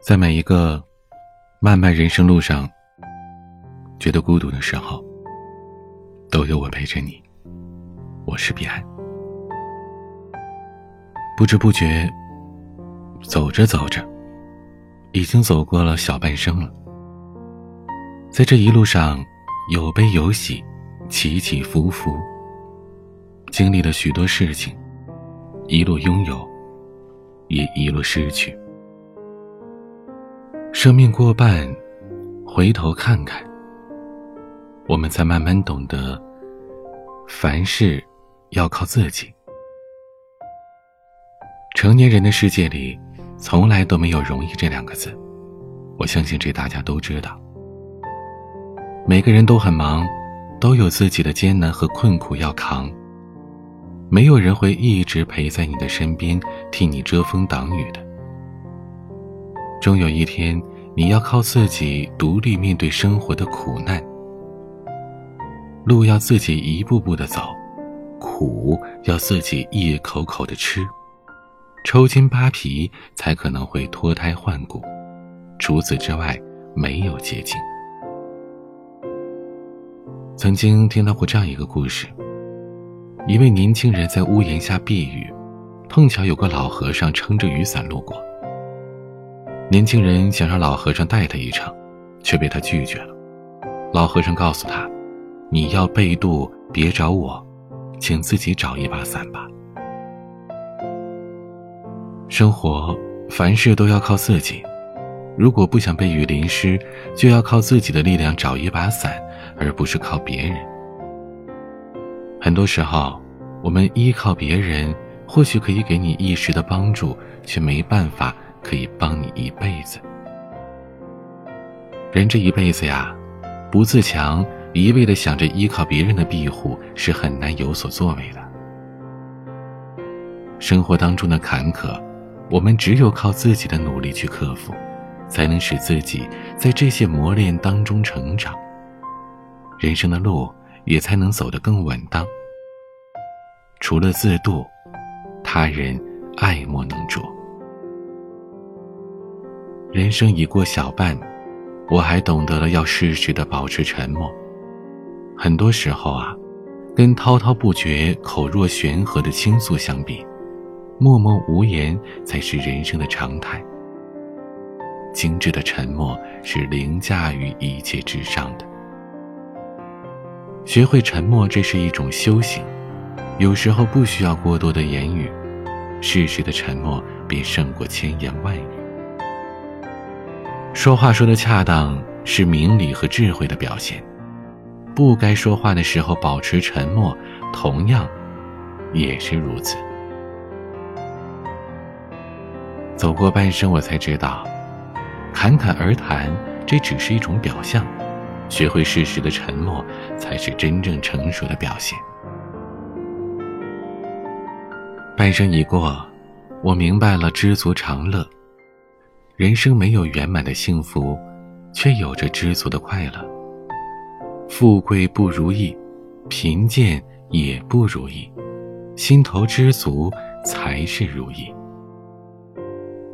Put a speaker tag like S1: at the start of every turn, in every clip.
S1: 在每一个漫漫人生路上，觉得孤独的时候，都有我陪着你。我是彼岸。不知不觉，走着走着，已经走过了小半生了。在这一路上，有悲有喜，起起伏伏，经历了许多事情，一路拥有，也一路失去。生命过半，回头看看，我们才慢慢懂得，凡事要靠自己。成年人的世界里，从来都没有容易这两个字，我相信这大家都知道。每个人都很忙，都有自己的艰难和困苦要扛，没有人会一直陪在你的身边，替你遮风挡雨的。终有一天，你要靠自己独立面对生活的苦难，路要自己一步步的走，苦要自己一口口的吃，抽筋扒皮才可能会脱胎换骨，除此之外没有捷径。曾经听到过这样一个故事：一位年轻人在屋檐下避雨，碰巧有个老和尚撑着雨伞路过。年轻人想让老和尚带他一程，却被他拒绝了。老和尚告诉他：“你要被渡，别找我，请自己找一把伞吧。”生活凡事都要靠自己，如果不想被雨淋湿，就要靠自己的力量找一把伞，而不是靠别人。很多时候，我们依靠别人，或许可以给你一时的帮助，却没办法。可以帮你一辈子。人这一辈子呀，不自强，一味的想着依靠别人的庇护，是很难有所作为的。生活当中的坎坷，我们只有靠自己的努力去克服，才能使自己在这些磨练当中成长。人生的路也才能走得更稳当。除了自渡，他人爱莫能助。人生已过小半，我还懂得了要适时的保持沉默。很多时候啊，跟滔滔不绝、口若悬河的倾诉相比，默默无言才是人生的常态。精致的沉默是凌驾于一切之上的。学会沉默，这是一种修行。有时候不需要过多的言语，适时的沉默便胜过千言万语。说话说的恰当是明理和智慧的表现，不该说话的时候保持沉默，同样也是如此。走过半生，我才知道，侃侃而谈这只是一种表象，学会适时的沉默，才是真正成熟的表现。半生已过，我明白了知足常乐。人生没有圆满的幸福，却有着知足的快乐。富贵不如意，贫贱也不如意，心头知足才是如意。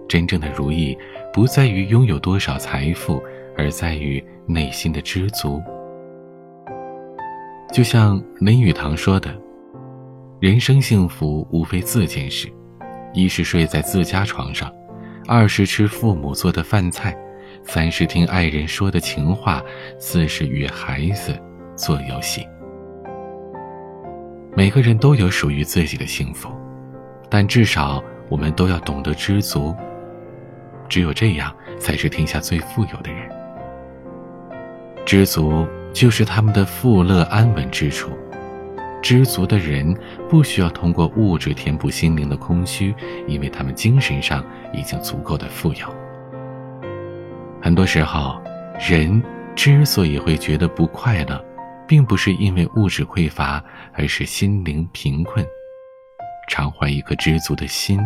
S1: 真正的如意，不在于拥有多少财富，而在于内心的知足。就像林语堂说的：“人生幸福无非四件事，一是睡在自家床上。”二是吃父母做的饭菜，三是听爱人说的情话，四是与孩子做游戏。每个人都有属于自己的幸福，但至少我们都要懂得知足。只有这样，才是天下最富有的人。知足就是他们的富乐安稳之处。知足的人不需要通过物质填补心灵的空虚，因为他们精神上已经足够的富有。很多时候，人之所以会觉得不快乐，并不是因为物质匮乏，而是心灵贫困。常怀一颗知足的心，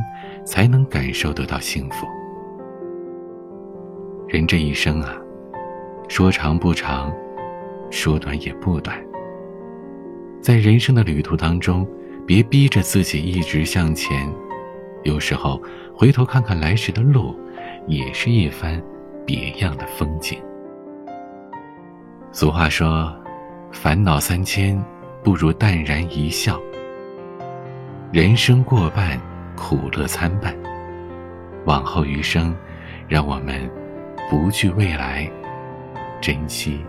S1: 才能感受得到幸福。人这一生啊，说长不长，说短也不短。在人生的旅途当中，别逼着自己一直向前。有时候回头看看来时的路，也是一番别样的风景。俗话说：“烦恼三千，不如淡然一笑。”人生过半，苦乐参半。往后余生，让我们不惧未来，珍惜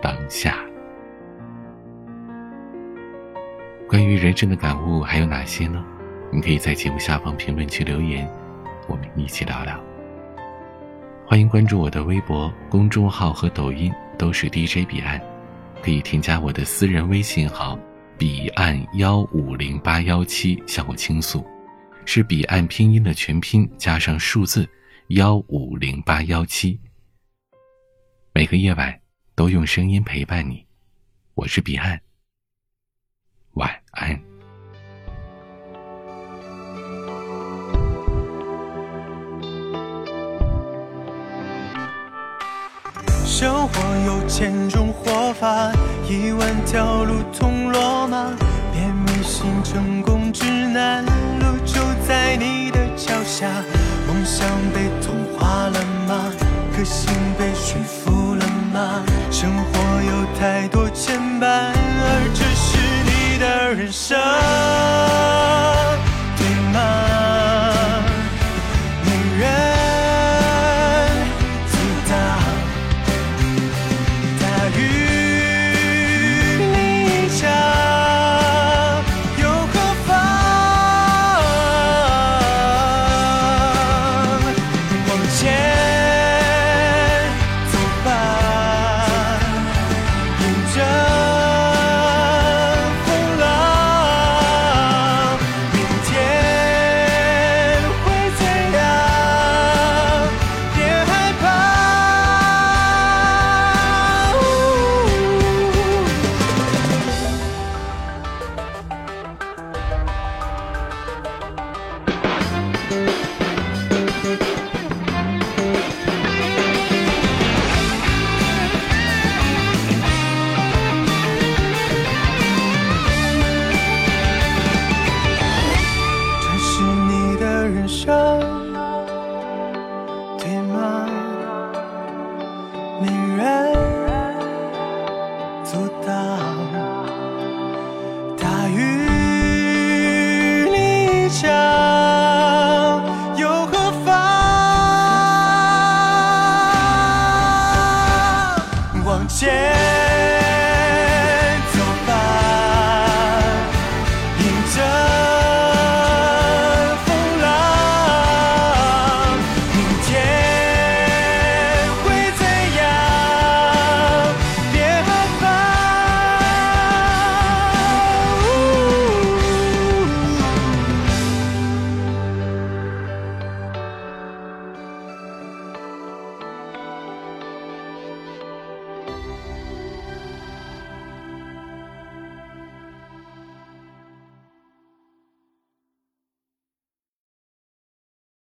S1: 当下。关于人生的感悟还有哪些呢？你可以在节目下方评论区留言，我们一起聊聊。欢迎关注我的微博公众号和抖音，都是 DJ 彼岸，可以添加我的私人微信号彼岸幺五零八幺七向我倾诉，是彼岸拼音的全拼加上数字幺五零八幺七。每个夜晚都用声音陪伴你，我是彼岸。晚安。
S2: 生活有千种活法，一万条路通罗马。别迷信成功指南，路就在你的脚下。梦想被同化了吗？个性被驯服了吗？生活有太多牵绊，人生，now.